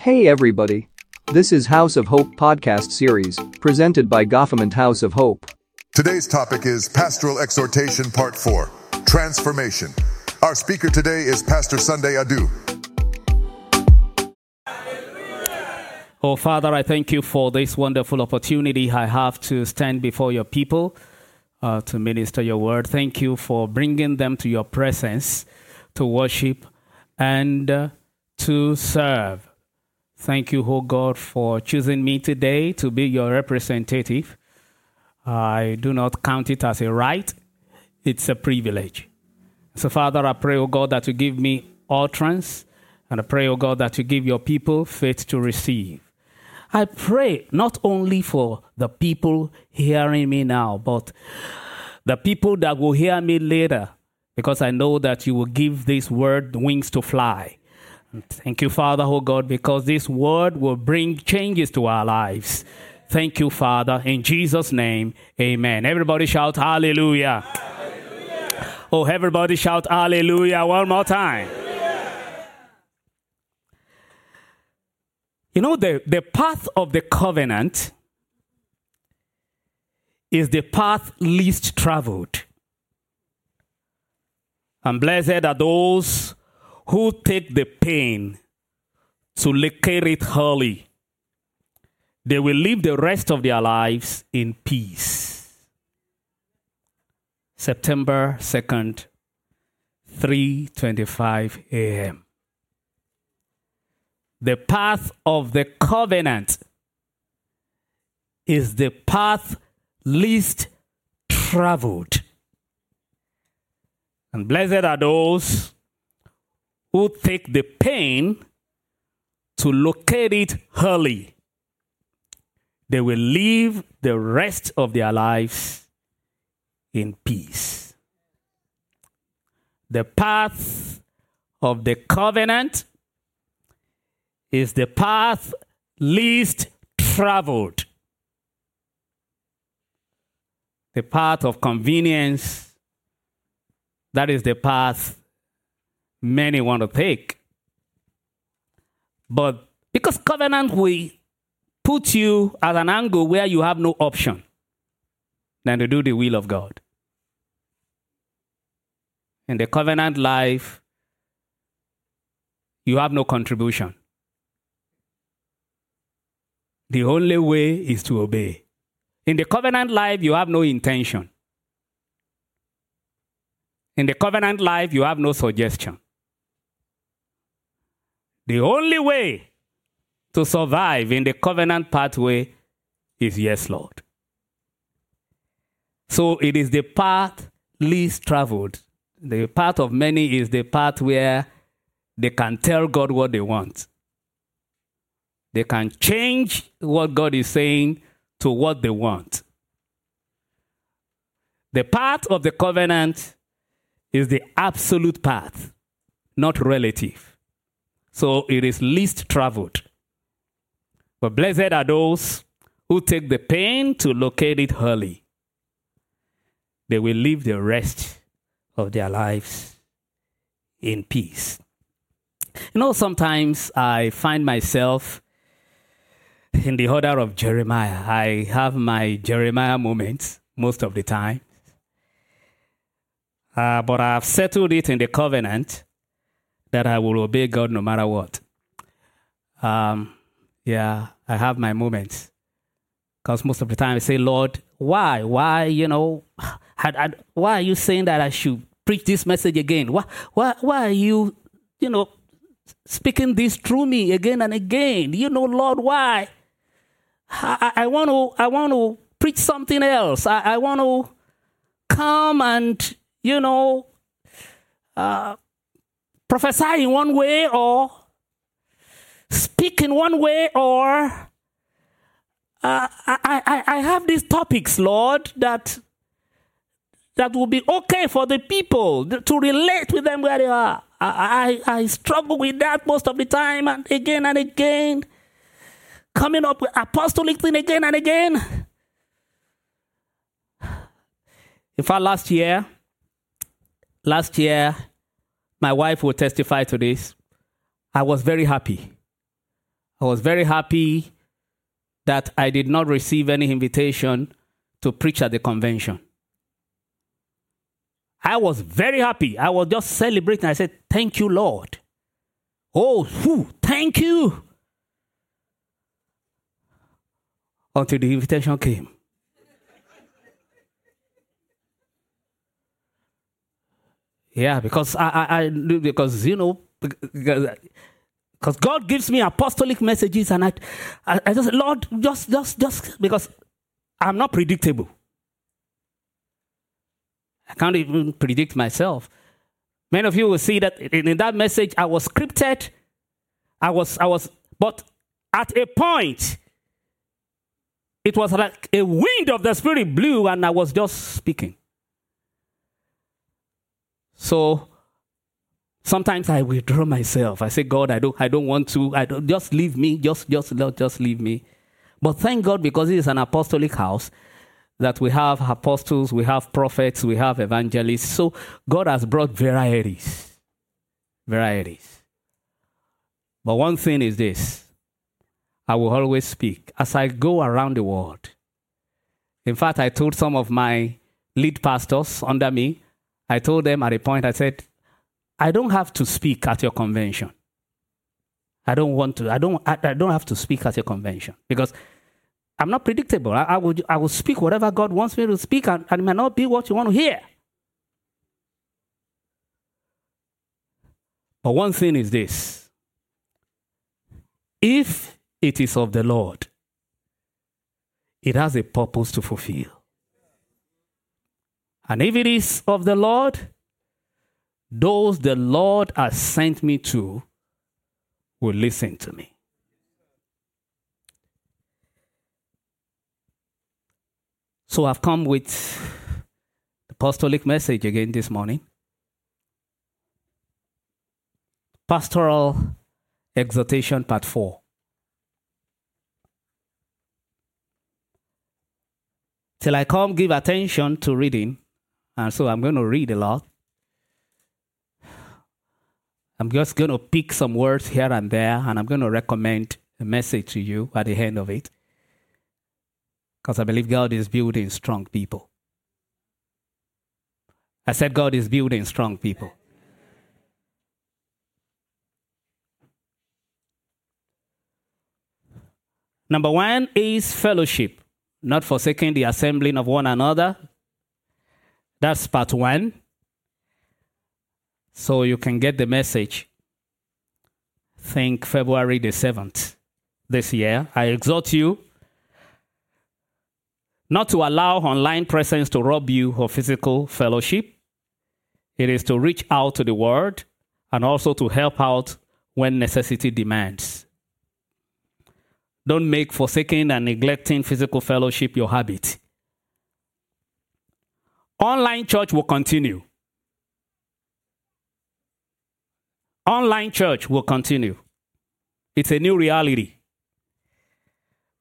Hey everybody. This is House of Hope podcast series, presented by Goffament House of Hope. Today's topic is Pastoral Exhortation Part 4 Transformation. Our speaker today is Pastor Sunday Adu. Oh, Father, I thank you for this wonderful opportunity I have to stand before your people uh, to minister your word. Thank you for bringing them to your presence to worship and uh, to serve. Thank you, oh God, for choosing me today to be your representative. I do not count it as a right, it's a privilege. So, Father, I pray, oh God, that you give me utterance, and I pray, oh God, that you give your people faith to receive. I pray not only for the people hearing me now, but the people that will hear me later, because I know that you will give this word wings to fly. Thank you, Father, oh God, because this word will bring changes to our lives. Thank you, Father. In Jesus' name, amen. Everybody shout hallelujah. hallelujah. Oh, everybody shout hallelujah one more time. You know, the, the path of the covenant is the path least traveled. And blessed are those who take the pain to locate it early. They will live the rest of their lives in peace. September 2nd, 3:25 a.m. The path of the covenant is the path least traveled. And blessed are those who take the pain to locate it early. They will live the rest of their lives in peace. The path of the covenant is the path least traveled. The path of convenience, that is the path many want to take. But because covenant will put you at an angle where you have no option than to do the will of God. In the covenant life, you have no contribution. The only way is to obey. In the covenant life, you have no intention. In the covenant life, you have no suggestion. The only way to survive in the covenant pathway is yes, Lord. So it is the path least traveled. The path of many is the path where they can tell God what they want. They can change what God is saying to what they want. The path of the covenant is the absolute path, not relative. So it is least traveled. But blessed are those who take the pain to locate it early. They will live the rest of their lives in peace. You know, sometimes I find myself in the order of Jeremiah. I have my Jeremiah moments most of the time. Uh, but I've settled it in the covenant that I will obey God no matter what. Um, yeah, I have my moments. Because most of the time I say, Lord, why? Why, you know, why are you saying that I should preach this message again? Why, why, why are you, you know, speaking this through me again and again? You know, Lord, why? I, I want to, I want to preach something else. I, I want to come and, you know, uh, prophesy in one way or speak in one way or uh, I, I, I have these topics, Lord, that that will be okay for the people to relate with them where they are. I, I, I struggle with that most of the time and again and again. Coming up with apostolic thing again and again. In fact, last year, last year, my wife will testify to this. I was very happy. I was very happy that I did not receive any invitation to preach at the convention. I was very happy. I was just celebrating. I said, Thank you, Lord. Oh, whew, thank you. Until the invitation came. Yeah, because I, I, I because you know, because God gives me apostolic messages, and I, I, I just Lord, just, just, just because I'm not predictable. I can't even predict myself. Many of you will see that in, in that message, I was scripted. I was, I was, but at a point, it was like a wind of the spirit blew, and I was just speaking. So sometimes I withdraw myself. I say, God, I don't, I don't want to. I don't, just leave me. Just, just, just leave me. But thank God because it is an apostolic house that we have apostles, we have prophets, we have evangelists. So God has brought varieties. Varieties. But one thing is this I will always speak as I go around the world. In fact, I told some of my lead pastors under me, I told them at a point, I said, I don't have to speak at your convention. I don't want to. I don't. I, I don't have to speak at your convention because I'm not predictable. I, I, will, I will speak whatever God wants me to speak, and, and it may not be what you want to hear. But one thing is this if it is of the Lord, it has a purpose to fulfill. And if it is of the Lord, those the Lord has sent me to will listen to me. So I've come with the apostolic message again this morning. Pastoral exhortation, part 4. Till I come, give attention to reading. And so I'm going to read a lot. I'm just going to pick some words here and there, and I'm going to recommend a message to you at the end of it. Because I believe God is building strong people. I said God is building strong people. Number one is fellowship, not forsaking the assembling of one another. That's part one. So you can get the message. Think February the 7th this year. I exhort you not to allow online presence to rob you of physical fellowship. It is to reach out to the world and also to help out when necessity demands. Don't make forsaking and neglecting physical fellowship your habit. Online church will continue. Online church will continue. It's a new reality.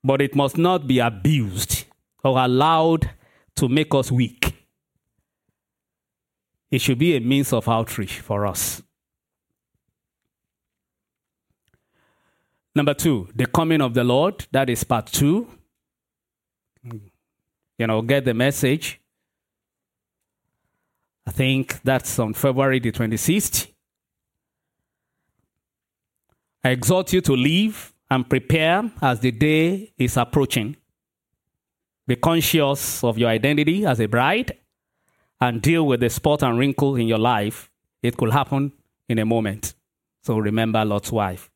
But it must not be abused or allowed to make us weak. It should be a means of outreach for us. Number two, the coming of the Lord. That is part two. You know, get the message. I think that's on February the 26th. I exhort you to live and prepare as the day is approaching. Be conscious of your identity as a bride and deal with the spot and wrinkle in your life. It could happen in a moment. So remember Lot's wife.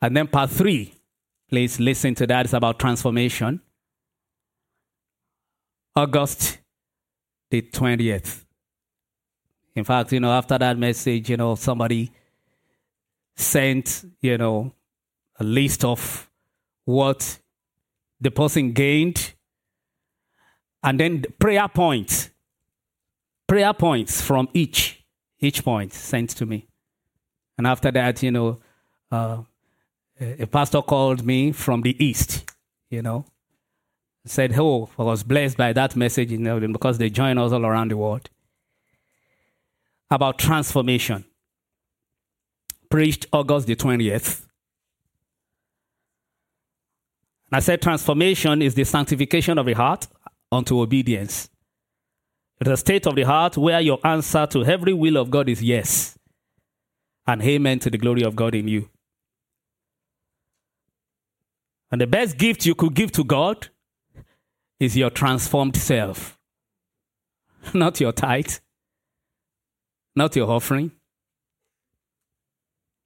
And then part three, please listen to that. It's about transformation. August the 20th. In fact, you know, after that message, you know, somebody sent, you know, a list of what the person gained, and then prayer points, prayer points from each, each point sent to me. And after that, you know, uh, a pastor called me from the east, you know, said, Oh, I was blessed by that message, you know, because they join us all around the world. About transformation. Preached August the 20th. And I said transformation is the sanctification of the heart unto obedience. It's a state of the heart where your answer to every will of God is yes. And amen to the glory of God in you. And the best gift you could give to God is your transformed self. Not your tithe, not your offering,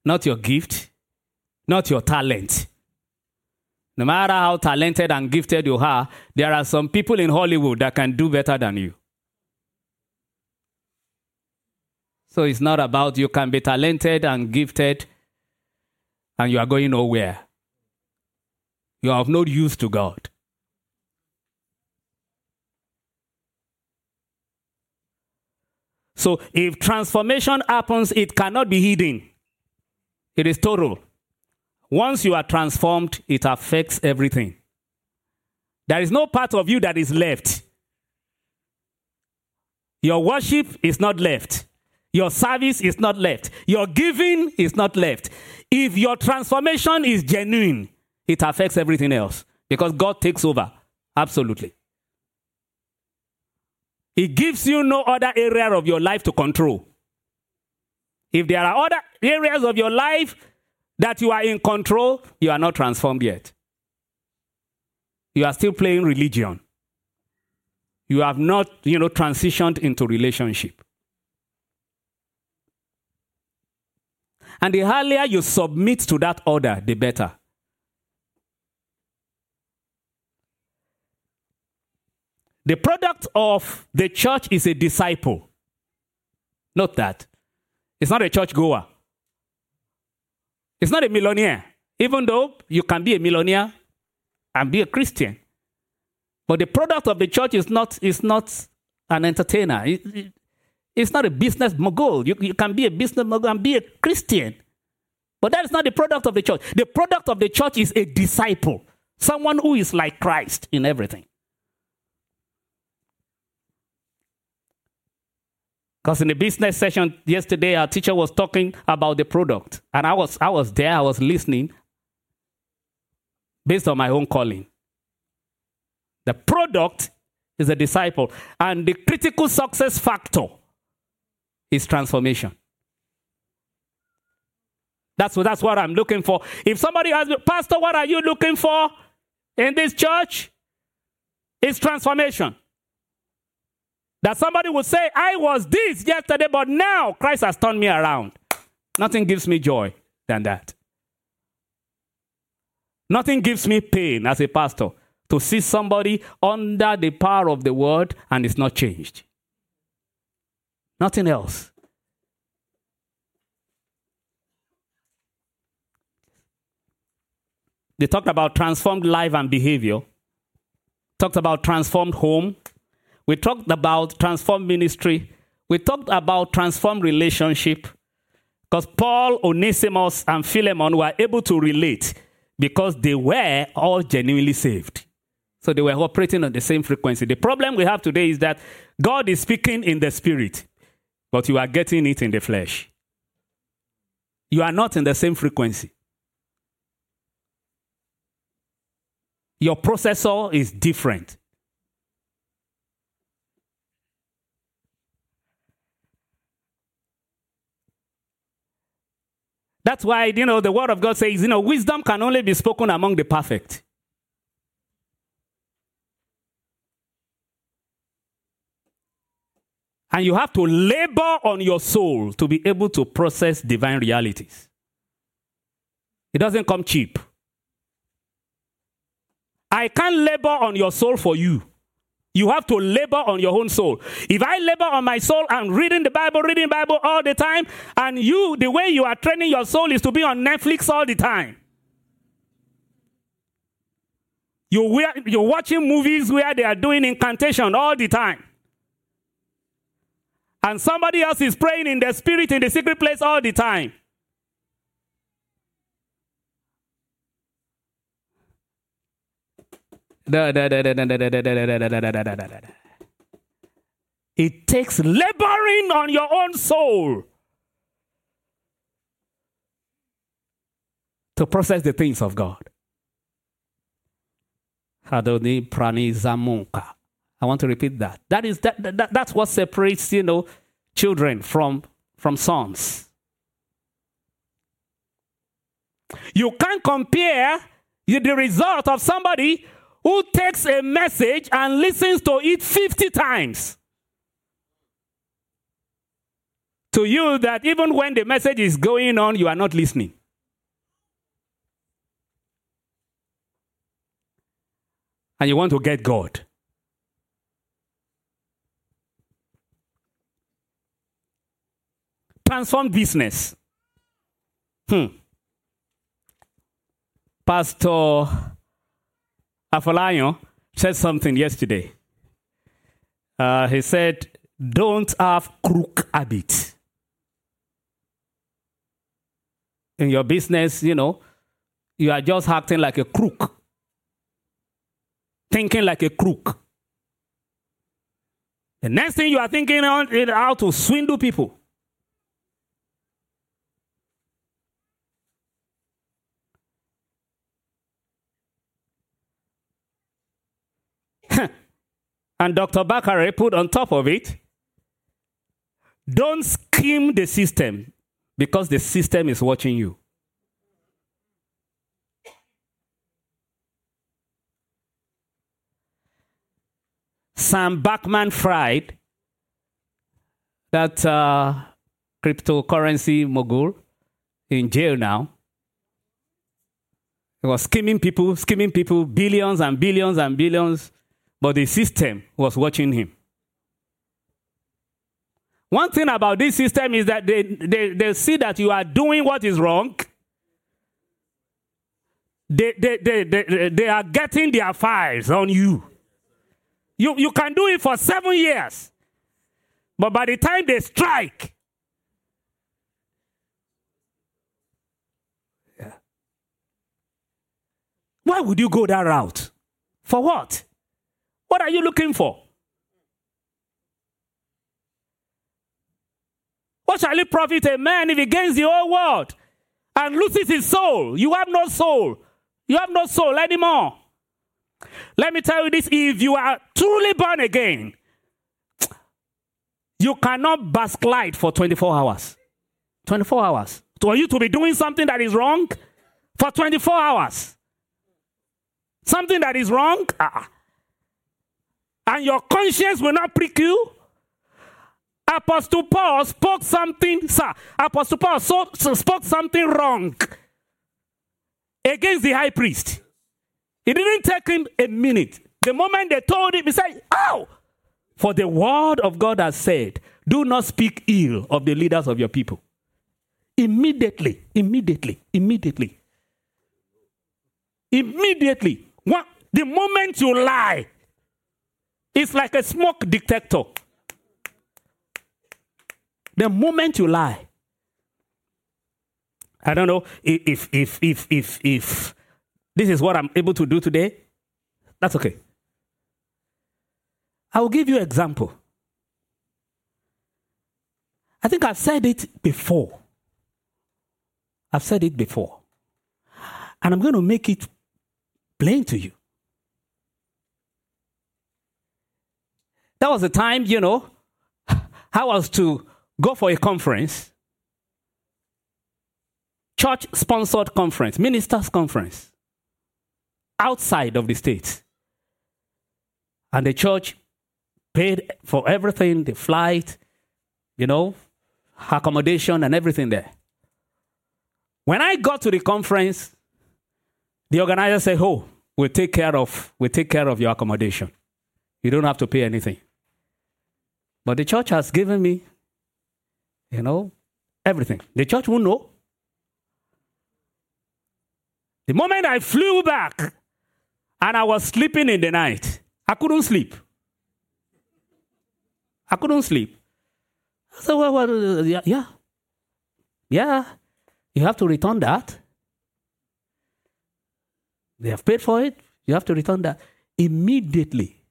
not your gift, not your talent. No matter how talented and gifted you are, there are some people in Hollywood that can do better than you. So it's not about you can be talented and gifted and you are going nowhere. You are of no use to God. So if transformation happens, it cannot be hidden. It is total. Once you are transformed, it affects everything. There is no part of you that is left. Your worship is not left. Your service is not left. Your giving is not left. If your transformation is genuine, it affects everything else because God takes over. Absolutely. He gives you no other area of your life to control. If there are other areas of your life that you are in control, you are not transformed yet. You are still playing religion. You have not, you know, transitioned into relationship. And the earlier you submit to that order, the better. The product of the church is a disciple. Note that. It's not a church goer. It's not a millionaire. Even though you can be a millionaire and be a Christian. But the product of the church is not, is not an entertainer. It, it, it's not a business mogul. You, you can be a business mogul and be a Christian. But that is not the product of the church. The product of the church is a disciple, someone who is like Christ in everything. Because in the business session yesterday, our teacher was talking about the product. And I was, I was there, I was listening based on my own calling. The product is a disciple. And the critical success factor is transformation. That's what, that's what I'm looking for. If somebody asks me, Pastor, what are you looking for in this church? It's transformation. That somebody would say, I was this yesterday, but now Christ has turned me around. Nothing gives me joy than that. Nothing gives me pain as a pastor to see somebody under the power of the word and it's not changed. Nothing else. They talked about transformed life and behavior, talked about transformed home, we talked about transformed ministry. We talked about transformed relationship. Because Paul, Onesimus, and Philemon were able to relate because they were all genuinely saved. So they were operating on the same frequency. The problem we have today is that God is speaking in the spirit, but you are getting it in the flesh. You are not in the same frequency. Your processor is different. That's why, you know, the word of God says, you know, wisdom can only be spoken among the perfect. And you have to labor on your soul to be able to process divine realities. It doesn't come cheap. I can't labor on your soul for you. You have to labor on your own soul. If I labor on my soul and reading the Bible, reading Bible all the time, and you, the way you are training your soul is to be on Netflix all the time. You you're watching movies where they are doing incantation all the time. And somebody else is praying in the spirit in the secret place all the time. It takes laboring on your own soul to process the things of God. Adoni Prani. I want to repeat that. That is that, that that's what separates, you know, children from from sons. You can't compare the result of somebody who takes a message and listens to it 50 times. To you, that even when the message is going on, you are not listening. And you want to get God. Transform business. Hmm. Pastor Afolayan said something yesterday. Uh, he said, Don't have crook habit. In your business, you know, you are just acting like a crook, thinking like a crook. The next thing you are thinking on is how to swindle people. And Dr. Bakare put on top of it, don't scheme the system because the system is watching you. Sam Bankman Fried, that uh, cryptocurrency mogul in jail now. He was scheming people, scheming people, billions and billions and billions but the system was watching him. One thing about this system is that they, they, they see that you are doing what is wrong. They, they, they, they, they are getting their files on you. you. You can do it for seven years. But by the time they strike, yeah. why would you go that route? For what? What are you looking for? What shall it profit a man if he gains the whole world and loses his soul? You have no soul. You have no soul anymore. Let me tell you this if you are truly born again, you cannot backslide for 24 hours. 24 hours. For you to be doing something that is wrong for 24 hours. Something that is wrong, uh, and your conscience will not prick you? Apostle Paul spoke something, sir. Apostle Paul so, so spoke something wrong against the high priest. It didn't take him a minute. The moment they told him, he said, Ow! For the word of God has said, Do not speak ill of the leaders of your people. Immediately, immediately, immediately. Immediately. What, the moment you lie, it's like a smoke detector. The moment you lie, I don't know if if if if if this is what I'm able to do today. That's okay. I will give you an example. I think I've said it before. I've said it before. And I'm going to make it plain to you. That was the time, you know, I was to go for a conference, church sponsored conference, ministers' conference, outside of the state. And the church paid for everything the flight, you know, accommodation, and everything there. When I got to the conference, the organizer said, Oh, we'll take care of, we'll take care of your accommodation. You don't have to pay anything. But the church has given me, you know, everything. The church won't know. The moment I flew back and I was sleeping in the night, I couldn't sleep. I couldn't sleep. I said, well, well yeah, yeah. Yeah, you have to return that. They have paid for it. You have to return that. Immediately,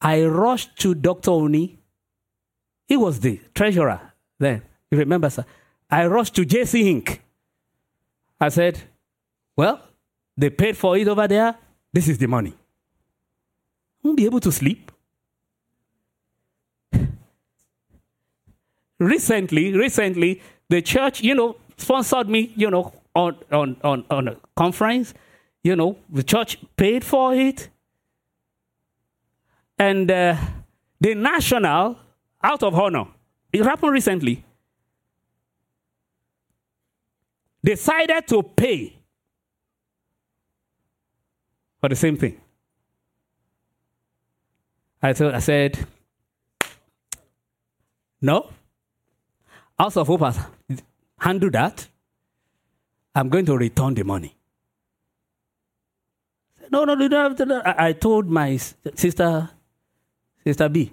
I rushed to Dr. Oni he was the treasurer then. You remember, sir? I rushed to JC Inc. I said, Well, they paid for it over there. This is the money. Won't be able to sleep. recently, recently, the church, you know, sponsored me, you know, on, on, on, on a conference. You know, the church paid for it. And uh, the national, out of honor, it happened recently, decided to pay for the same thing. I, I said, no, House of Hope has handled that. I'm going to return the money. No, no, no, I told my sister, Sister B,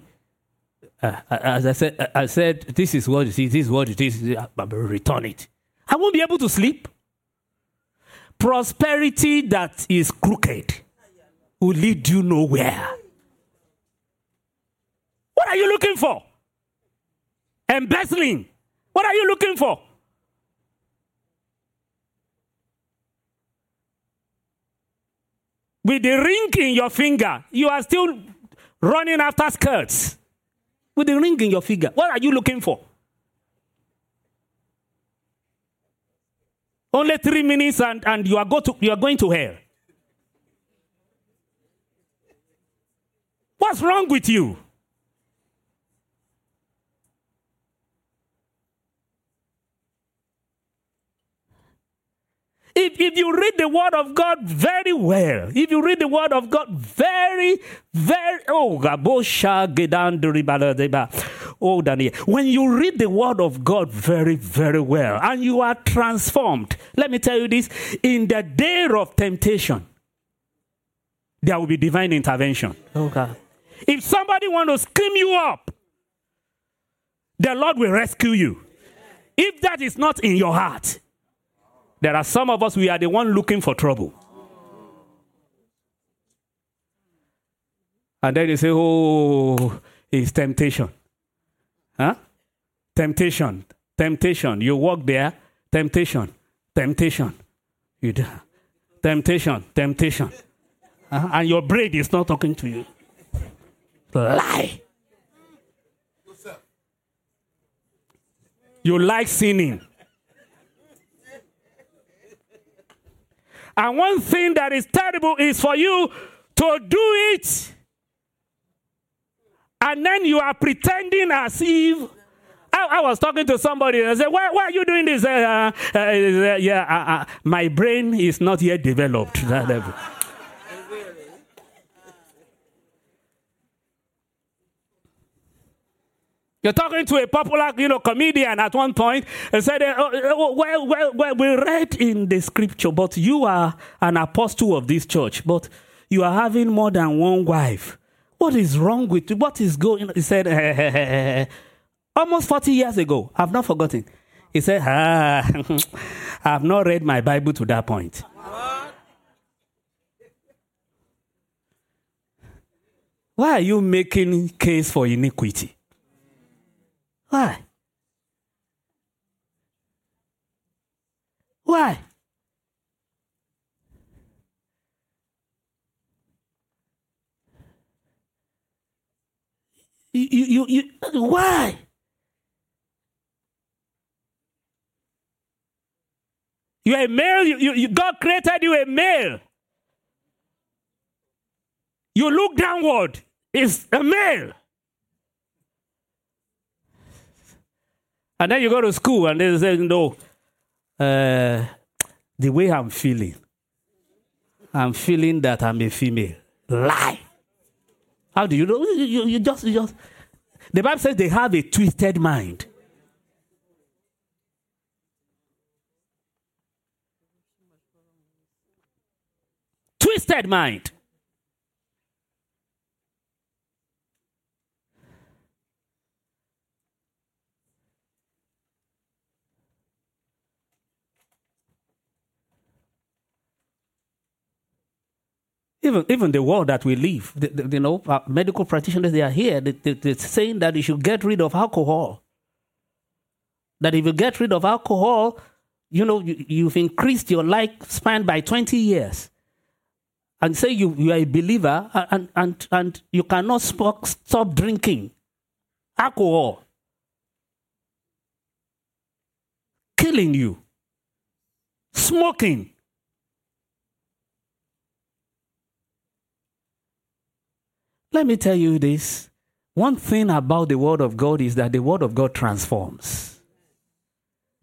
Uh, uh, as I said, uh, I said, this is what it is, this is what it is, uh, I'm return it. I won't be able to sleep. Prosperity that is crooked will lead you nowhere. What are you looking for? Embezzling. What are you looking for? With the ring in your finger, you are still running after skirts. With the ring in your finger, what are you looking for? Only three minutes and, and you, are go to, you are going to hell. What's wrong with you? If, if you read the word of God very well, if you read the word of God very, very, oh, oh, when you read the word of God very, very well and you are transformed, let me tell you this in the day of temptation, there will be divine intervention. Okay. If somebody want to scream you up, the Lord will rescue you. If that is not in your heart, there are some of us, we are the one looking for trouble. And then you say, oh, it's temptation. Huh? Temptation. Temptation. You walk there, temptation. Temptation. You do. Temptation. Temptation. Uh-huh. And your brain is not talking to you. Lie. You like sinning. And one thing that is terrible is for you to do it. And then you are pretending as if. I, I was talking to somebody and I said, Why, why are you doing this? Uh, uh, uh, yeah, uh, uh, my brain is not yet developed. That level. You're talking to a popular, you know, comedian at one point and said, oh, well, well, well, we read in the scripture, but you are an apostle of this church, but you are having more than one wife. What is wrong with you? What is going on? He said, almost 40 years ago, I've not forgotten. He said, ah, I've not read my Bible to that point. Why are you making case for iniquity? Why? Why? You, you, you, why? You're a male. You, you, you, God created you a male. You look downward. It's a male. And then you go to school and they say, no, uh, the way I'm feeling, I'm feeling that I'm a female. Lie. How do you know? You, you, you just, you just. The Bible says they have a twisted mind. Twisted mind. Even, even the world that we live, the, the, you know, uh, medical practitioners, they are here. They, they, they're saying that you should get rid of alcohol. That if you get rid of alcohol, you know, you, you've increased your lifespan by 20 years. and say you, you are a believer and, and, and you cannot stop, stop drinking alcohol, killing you, smoking. Let me tell you this. One thing about the Word of God is that the Word of God transforms.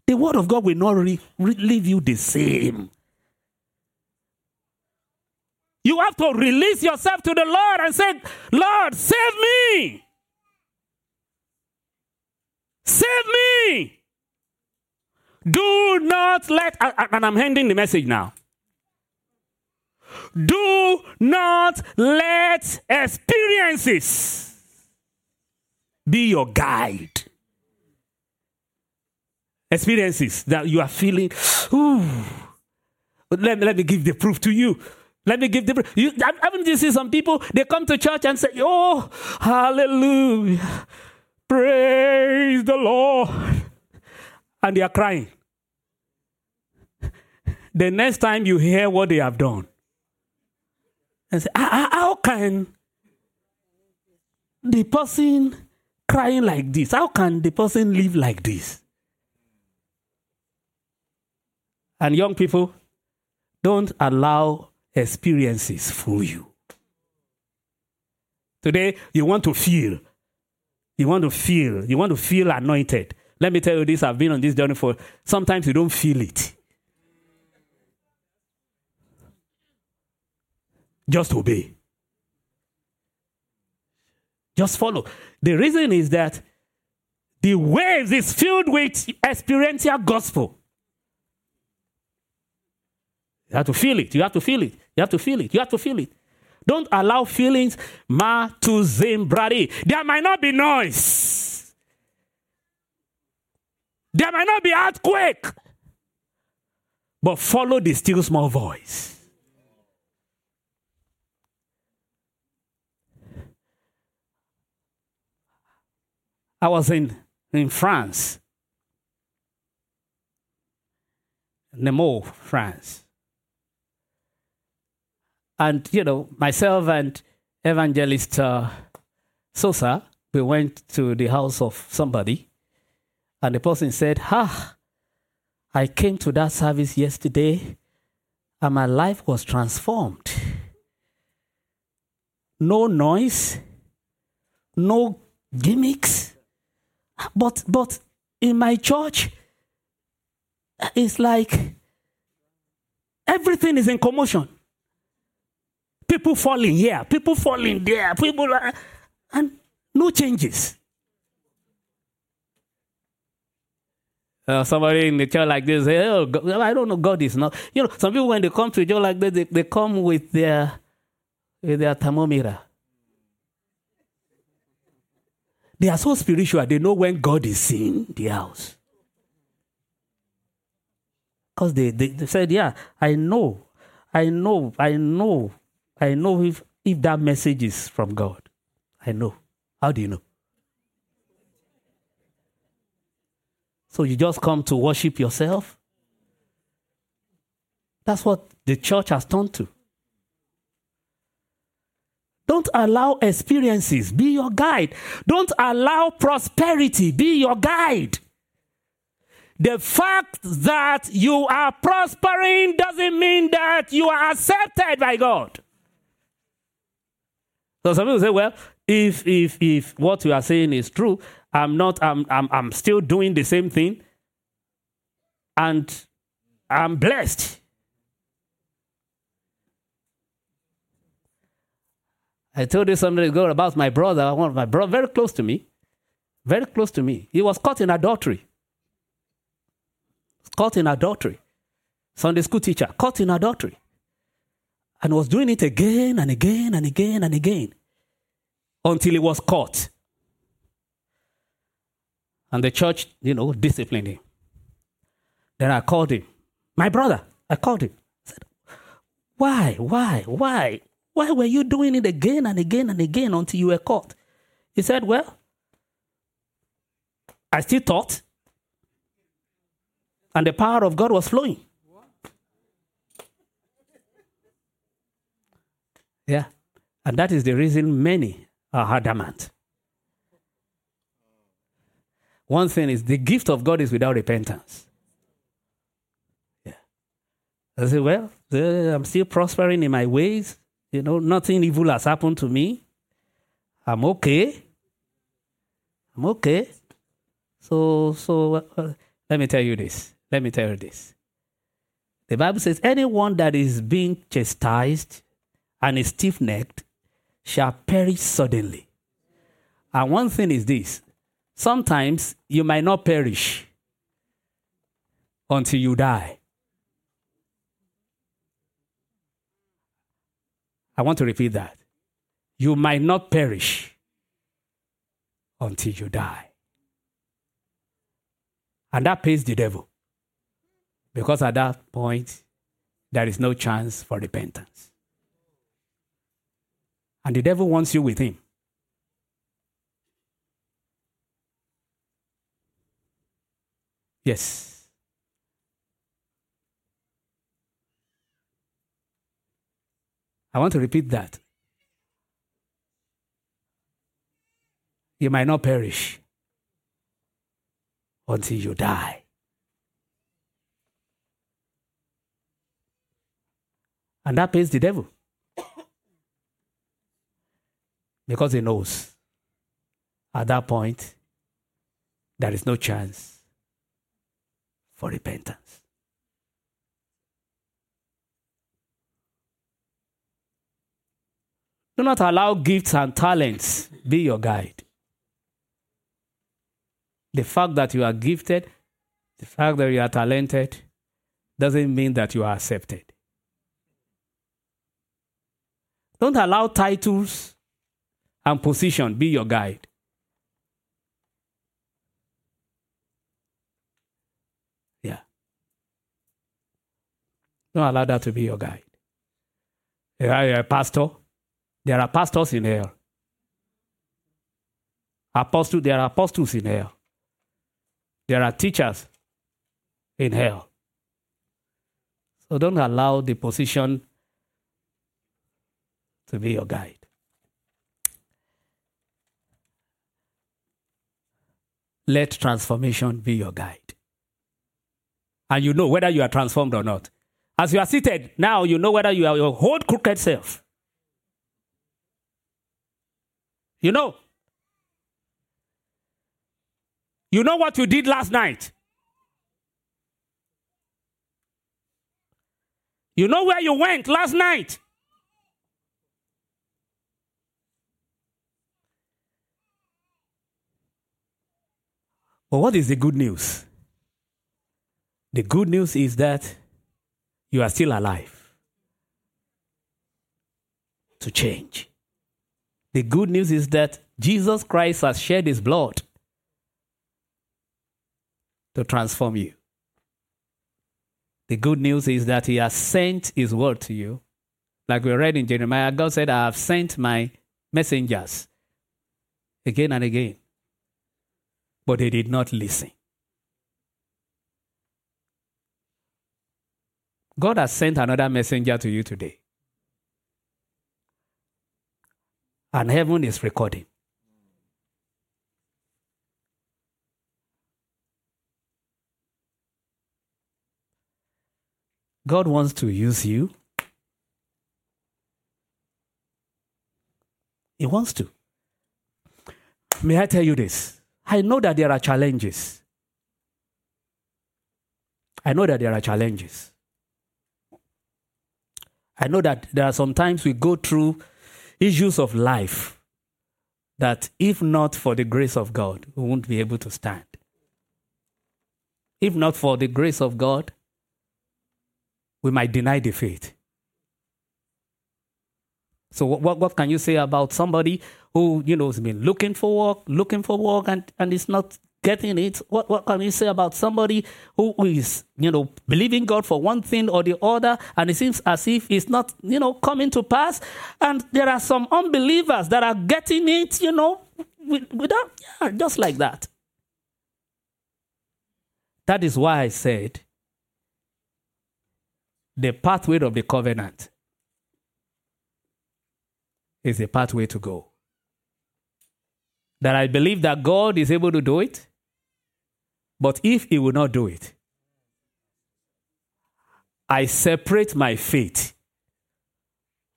The Word of God will not re- re- leave you the same. You have to release yourself to the Lord and say, Lord, save me. Save me. Do not let, and I'm handing the message now. Do not let experiences be your guide. Experiences that you are feeling, ooh, let, let me give the proof to you. Let me give the you haven't you seen some people they come to church and say, Oh, hallelujah. Praise the Lord. And they are crying. The next time you hear what they have done, and say, ah, ah, How can the person crying like this, how can the person live like this? And young people, don't allow experiences fool you. Today, you want to feel. You want to feel. You want to feel anointed. Let me tell you this I've been on this journey for sometimes you don't feel it. Just obey. Just follow. The reason is that the waves is filled with experiential gospel. You have to feel it. You have to feel it. You have to feel it. You have to feel it. Don't allow feelings ma to zimbradi. There might not be noise. There might not be earthquake. But follow the still small voice. I was in, in France, Nemours, France. And, you know, myself and evangelist uh, Sosa, we went to the house of somebody, and the person said, Ha, I came to that service yesterday, and my life was transformed. No noise, no gimmicks. But but in my church, it's like everything is in commotion people falling here, people falling there, people, uh, and no changes. Uh, somebody in the church like this, say, oh, God, I don't know, God is not. You know, some people when they come to church like this, they, they come with their with their thermometer. They are so spiritual, they know when God is in the house. Because they, they, they said, Yeah, I know, I know, I know I know if, if that message is from God. I know. How do you know? So you just come to worship yourself? That's what the church has turned to. Don't allow experiences be your guide. Don't allow prosperity be your guide. The fact that you are prospering doesn't mean that you are accepted by God. So some people say, well, if if if what you are saying is true, I'm not I'm I'm I'm still doing the same thing and I'm blessed. I told you something ago about my brother, one of my brother, very close to me, very close to me. He was caught in adultery. Caught in adultery. Sunday school teacher, caught in adultery and was doing it again and again and again and again until he was caught. And the church, you know, disciplined him. Then I called him. My brother, I called him. I said, Why, why, why? Why were you doing it again and again and again until you were caught? He said, Well, I still thought, and the power of God was flowing. Yeah. And that is the reason many are adamant. One thing is the gift of God is without repentance. Yeah. I say, well, uh, I'm still prospering in my ways. You know, nothing evil has happened to me. I'm okay. I'm okay. So, so uh, let me tell you this. Let me tell you this. The Bible says, anyone that is being chastised and is stiff necked shall perish suddenly. And one thing is this sometimes you might not perish until you die. I want to repeat that. You might not perish until you die. And that pays the devil. Because at that point, there is no chance for repentance. And the devil wants you with him. Yes. I want to repeat that. You might not perish until you die. And that pays the devil. because he knows at that point there is no chance for repentance. Do not allow gifts and talents be your guide. The fact that you are gifted, the fact that you are talented, doesn't mean that you are accepted. Don't allow titles and position be your guide. Yeah. Don't allow that to be your guide. You are a pastor. There are pastors in hell. Apostle, there are apostles in hell. There are teachers in hell. So don't allow the position to be your guide. Let transformation be your guide. And you know whether you are transformed or not. As you are seated, now you know whether you are your whole crooked self. You know. You know what you did last night. You know where you went last night. But what is the good news? The good news is that you are still alive to change. The good news is that Jesus Christ has shed his blood to transform you. The good news is that he has sent his word to you. Like we read in Jeremiah, God said, I have sent my messengers again and again but they did not listen. God has sent another messenger to you today. And heaven is recording. God wants to use you. He wants to. May I tell you this? I know that there are challenges. I know that there are challenges. I know that there are sometimes we go through issues of life that, if not for the grace of God, we won't be able to stand. If not for the grace of God, we might deny the faith. So, what, what can you say about somebody who, you know, has been looking for work, looking for work, and, and is not getting it? What, what can you say about somebody who is, you know, believing God for one thing or the other, and it seems as if it's not, you know, coming to pass? And there are some unbelievers that are getting it, you know, without, yeah, just like that. That is why I said the pathway of the covenant is the pathway to go. That I believe that God is able to do it, but if He will not do it, I separate my faith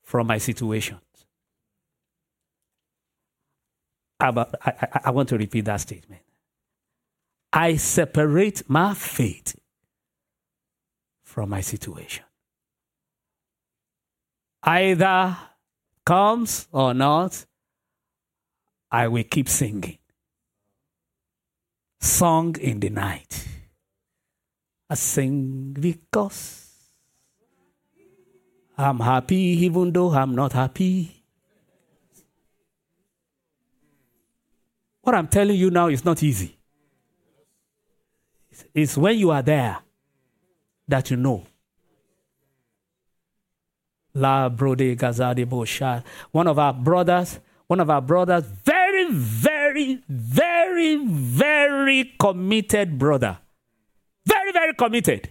from my situations. I, I, I want to repeat that statement. I separate my faith from my situation. Either comes or not, I will keep singing. Song in the night. I sing because I'm happy even though I'm not happy. What I'm telling you now is not easy. It's when you are there that you know. La Brode Gazade Bosha. One of our brothers, one of our brothers, very, very, very, very very committed brother. Very, very committed.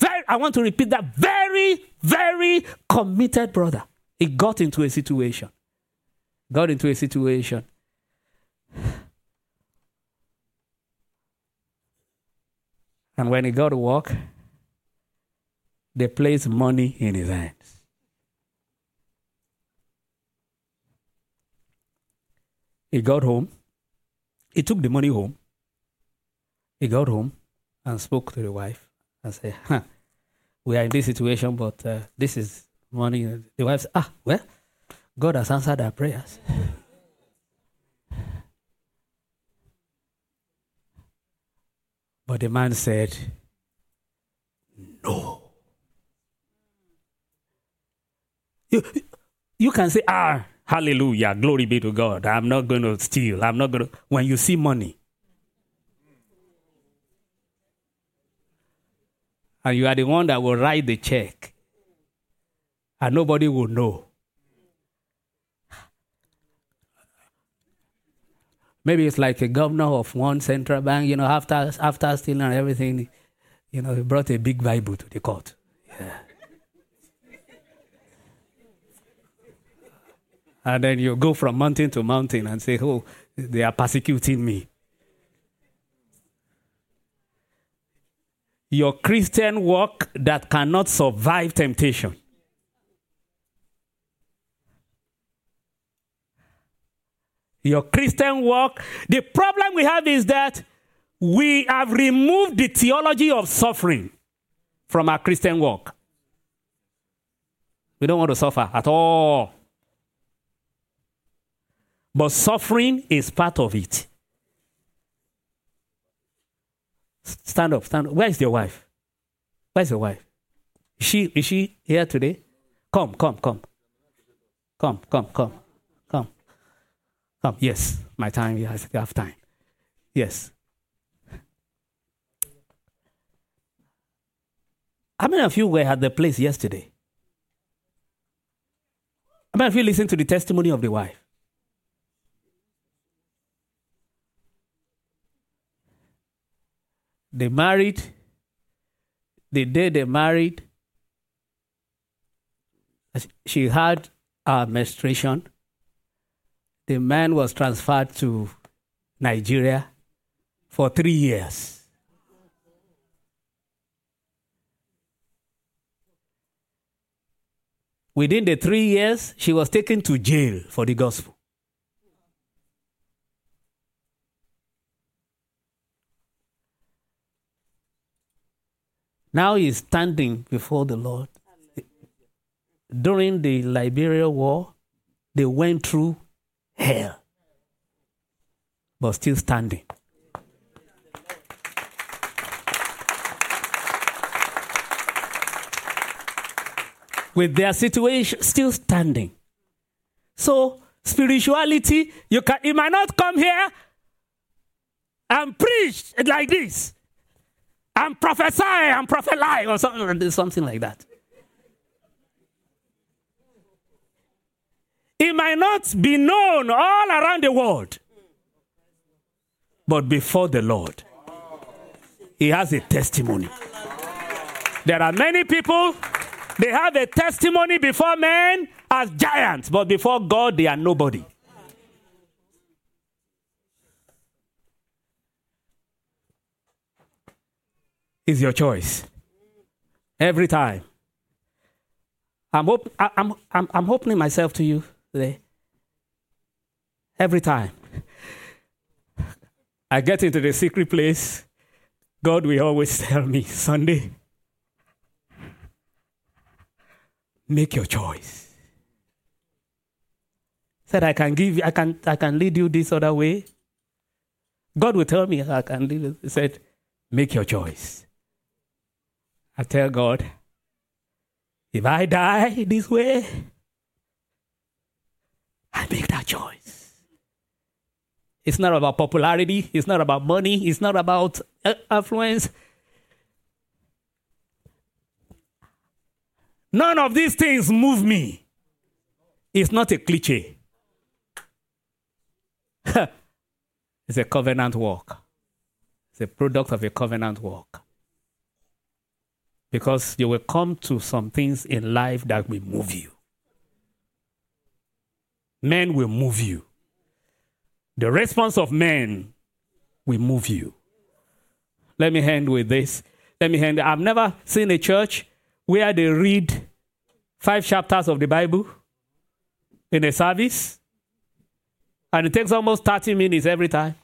Very, I want to repeat that. Very, very committed brother. He got into a situation. Got into a situation. And when he got to work, they placed money in his hands. He got home. He took the money home. He got home and spoke to the wife and said, huh, We are in this situation, but uh, this is money. The wife said, Ah, well, God has answered our prayers. But the man said, No. You, you can say, Ah, hallelujah, glory be to God. I'm not going to steal. I'm not going to. When you see money, and you are the one that will write the check, and nobody will know. Maybe it's like a governor of one central bank, you know, after, after stealing and everything, you know, he brought a big Bible to the court. And then you go from mountain to mountain and say, oh, they are persecuting me. Your Christian work that cannot survive temptation. your Christian work. The problem we have is that we have removed the theology of suffering from our Christian work. We don't want to suffer at all. But suffering is part of it. Stand up, stand up. Where is your wife? Where's your wife? Is she, is she here today? Come, come, come. Come, come, come. Oh, yes, my time, yes, I have time. Yes. How many of you were at the place yesterday? How many of you listened to the testimony of the wife? They married. The day they married, she had a menstruation the man was transferred to Nigeria for three years. Within the three years, she was taken to jail for the gospel. Now he's standing before the Lord. During the Liberia War, they went through hell, but still standing. With their situation still standing. So, spirituality, you, can, you might not come here and preach like this and prophesy and prophesy or something, something like that. It might not be known all around the world, but before the Lord, he has a testimony. There are many people They have a testimony before men as giants, but before God, they are nobody. It's your choice. Every time. I'm, op- I- I'm, I'm, I'm opening myself to you today. Every time. I get into the secret place, God will always tell me, Sunday, make your choice. Said I can give I can I can lead you this other way. God will tell me I can lead. He said, make your choice. I tell God, if I die this way, I make that choice. It's not about popularity. It's not about money. It's not about uh, affluence. None of these things move me. It's not a cliche. it's a covenant walk. It's a product of a covenant walk. Because you will come to some things in life that will move you. Men will move you. The response of men will move you. Let me end with this. Let me end. I've never seen a church where they read five chapters of the Bible in a service, and it takes almost 30 minutes every time.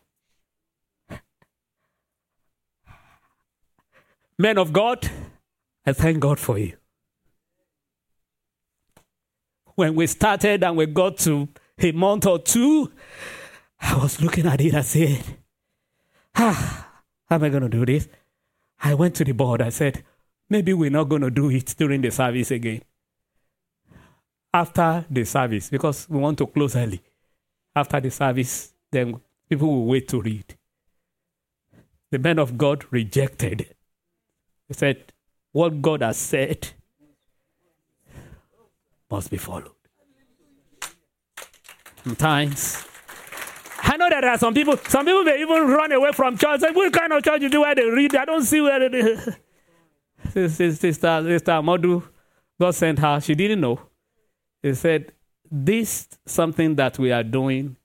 Men of God, I thank God for you. When we started and we got to a month or two, I was looking at it. I said, ah, how am I going to do this? I went to the board. I said, maybe we're not going to do it during the service again. After the service, because we want to close early. After the service, then people will wait to read. The men of God rejected. They said, what God has said must be followed. Sometimes I know that there are some people, some people may even run away from church. Say, what kind of church you do where they read? I don't see where they. Sister, sister, sister Amadu, God sent her. She didn't know. He said, This something that we are doing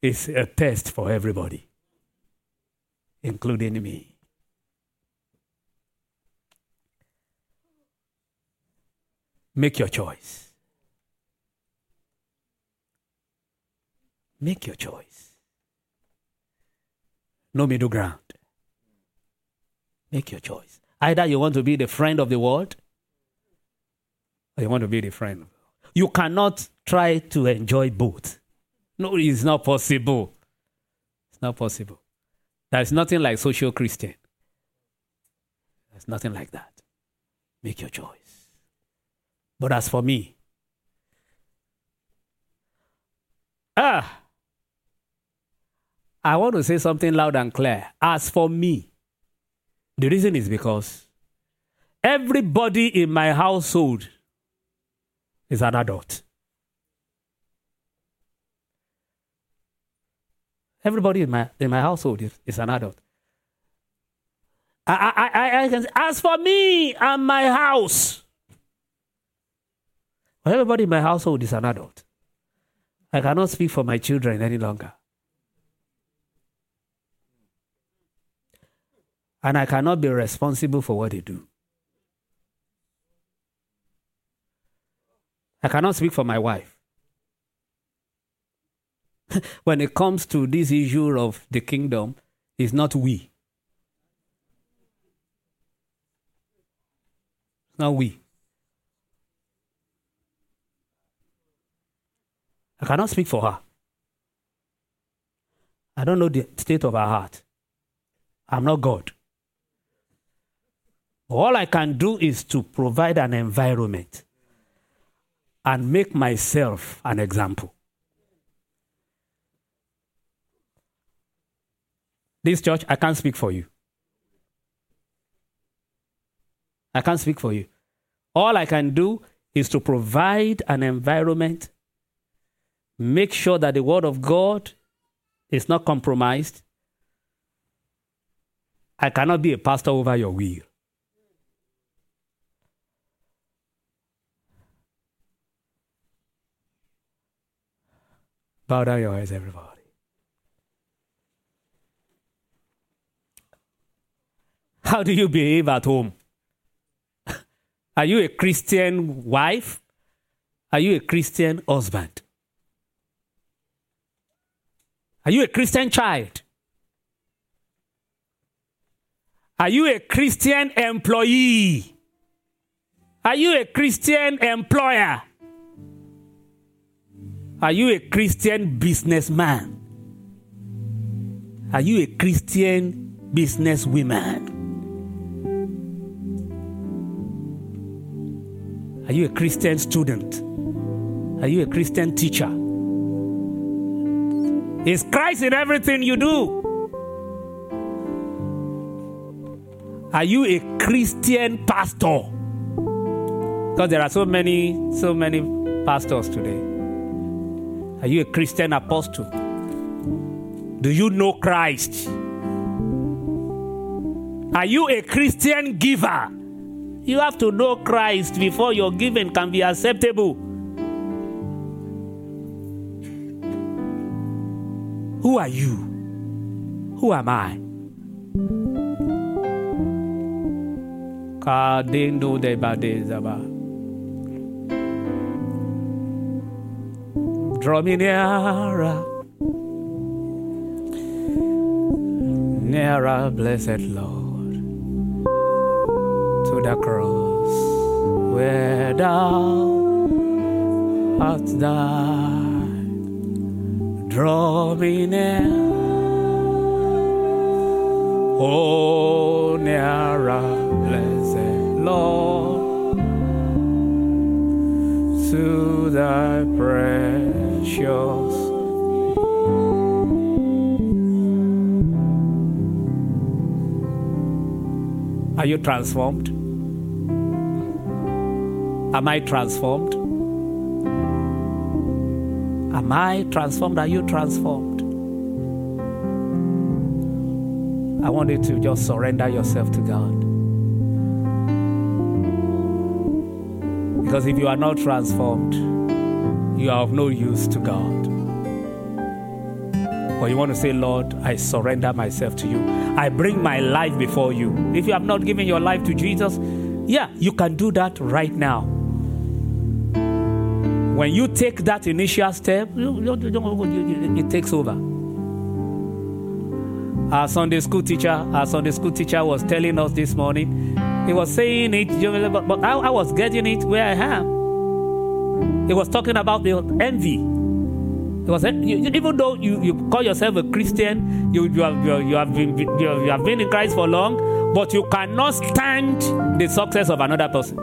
is a test for everybody, including me. Make your choice. Make your choice. No middle ground. Make your choice. Either you want to be the friend of the world or you want to be the friend. You cannot try to enjoy both. No, it's not possible. It's not possible. There's nothing like social Christian. There's nothing like that. Make your choice. But as for me, ah, I want to say something loud and clear. As for me, the reason is because everybody in my household is an adult. Everybody in my in my household is, is an adult. I, I, I, I can as for me and my house, everybody in my household is an adult. I cannot speak for my children any longer. And I cannot be responsible for what they do. I cannot speak for my wife. when it comes to this issue of the kingdom, it's not we. It's not we. I cannot speak for her. I don't know the state of her heart. I'm not God. All I can do is to provide an environment and make myself an example. This church, I can't speak for you. I can't speak for you. All I can do is to provide an environment, make sure that the word of God is not compromised. I cannot be a pastor over your will. Bow down your eyes, everybody. How do you behave at home? Are you a Christian wife? Are you a Christian husband? Are you a Christian child? Are you a Christian employee? Are you a Christian employer? Are you a Christian businessman? Are you a Christian businesswoman? Are you a Christian student? Are you a Christian teacher? Is Christ in everything you do? Are you a Christian pastor? Because there are so many, so many pastors today. Are you a Christian apostle? Do you know Christ? Are you a Christian giver? You have to know Christ before your giving can be acceptable. Who are you? Who am I? Draw me nearer, nearer, blessed Lord, to the cross where thou art died. Draw me near, blessed Lord, to thy precious Are you transformed? Am I transformed? Am I transformed? Are you transformed? I want you to just surrender yourself to God. Because if you are not transformed, you are of no use to God. Or you want to say, Lord, I surrender myself to you. I bring my life before you. If you have not given your life to Jesus, yeah, you can do that right now. When you take that initial step, it takes over. Our Sunday school teacher, our Sunday school teacher was telling us this morning. He was saying it, but I, I was getting it where I am. He was talking about the envy. Because even though you, you call yourself a Christian, you, you, have, you, have been, you have been in Christ for long, but you cannot stand the success of another person.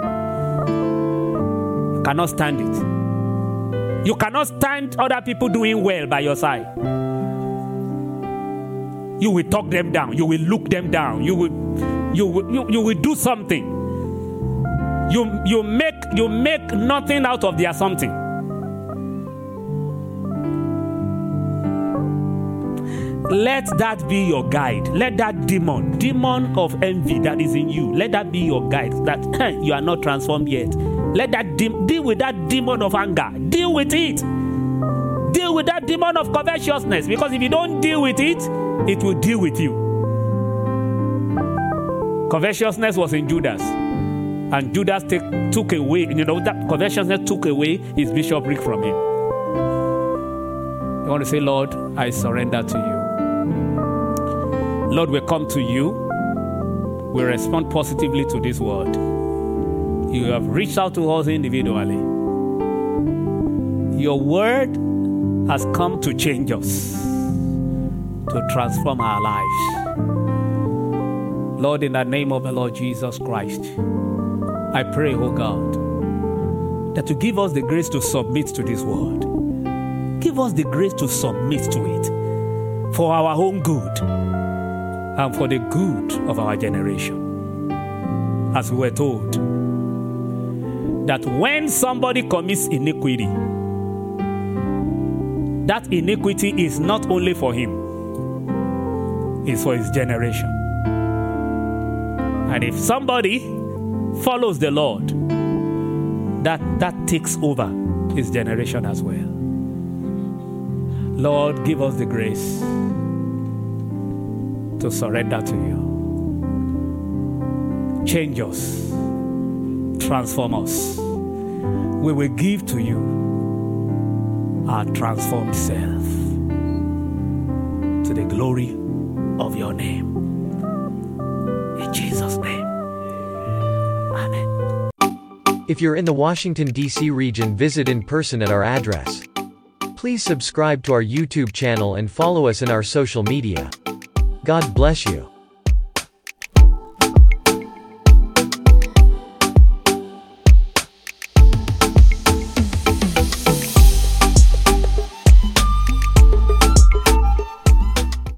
You cannot stand it. You cannot stand other people doing well by your side. You will talk them down. You will look them down. You will, you will, you, you will do something. You, you make you make nothing out of their something. Let that be your guide. Let that demon, demon of envy that is in you, let that be your guide. That you are not transformed yet. Let that de- deal with that demon of anger. Deal with it. Deal with that demon of covetousness. Because if you don't deal with it, it will deal with you. Covetousness was in Judas. And Judas take, took away, you know, that covetousness took away his bishopric from him. You want to say, Lord, I surrender to you. Lord, we come to you. We respond positively to this word. You have reached out to us individually. Your word has come to change us, to transform our lives. Lord, in the name of the Lord Jesus Christ, I pray, oh God, that you give us the grace to submit to this word. Give us the grace to submit to it for our own good and for the good of our generation. As we were told, that when somebody commits iniquity, that iniquity is not only for him, it's for his generation. And if somebody follows the Lord, that, that takes over his generation as well. Lord, give us the grace to surrender to you. Change us, transform us. We will give to you our transformed self to the glory of your name. In Jesus' name. Amen. If you're in the Washington, D.C. region, visit in person at our address. Please subscribe to our YouTube channel and follow us in our social media. God bless you.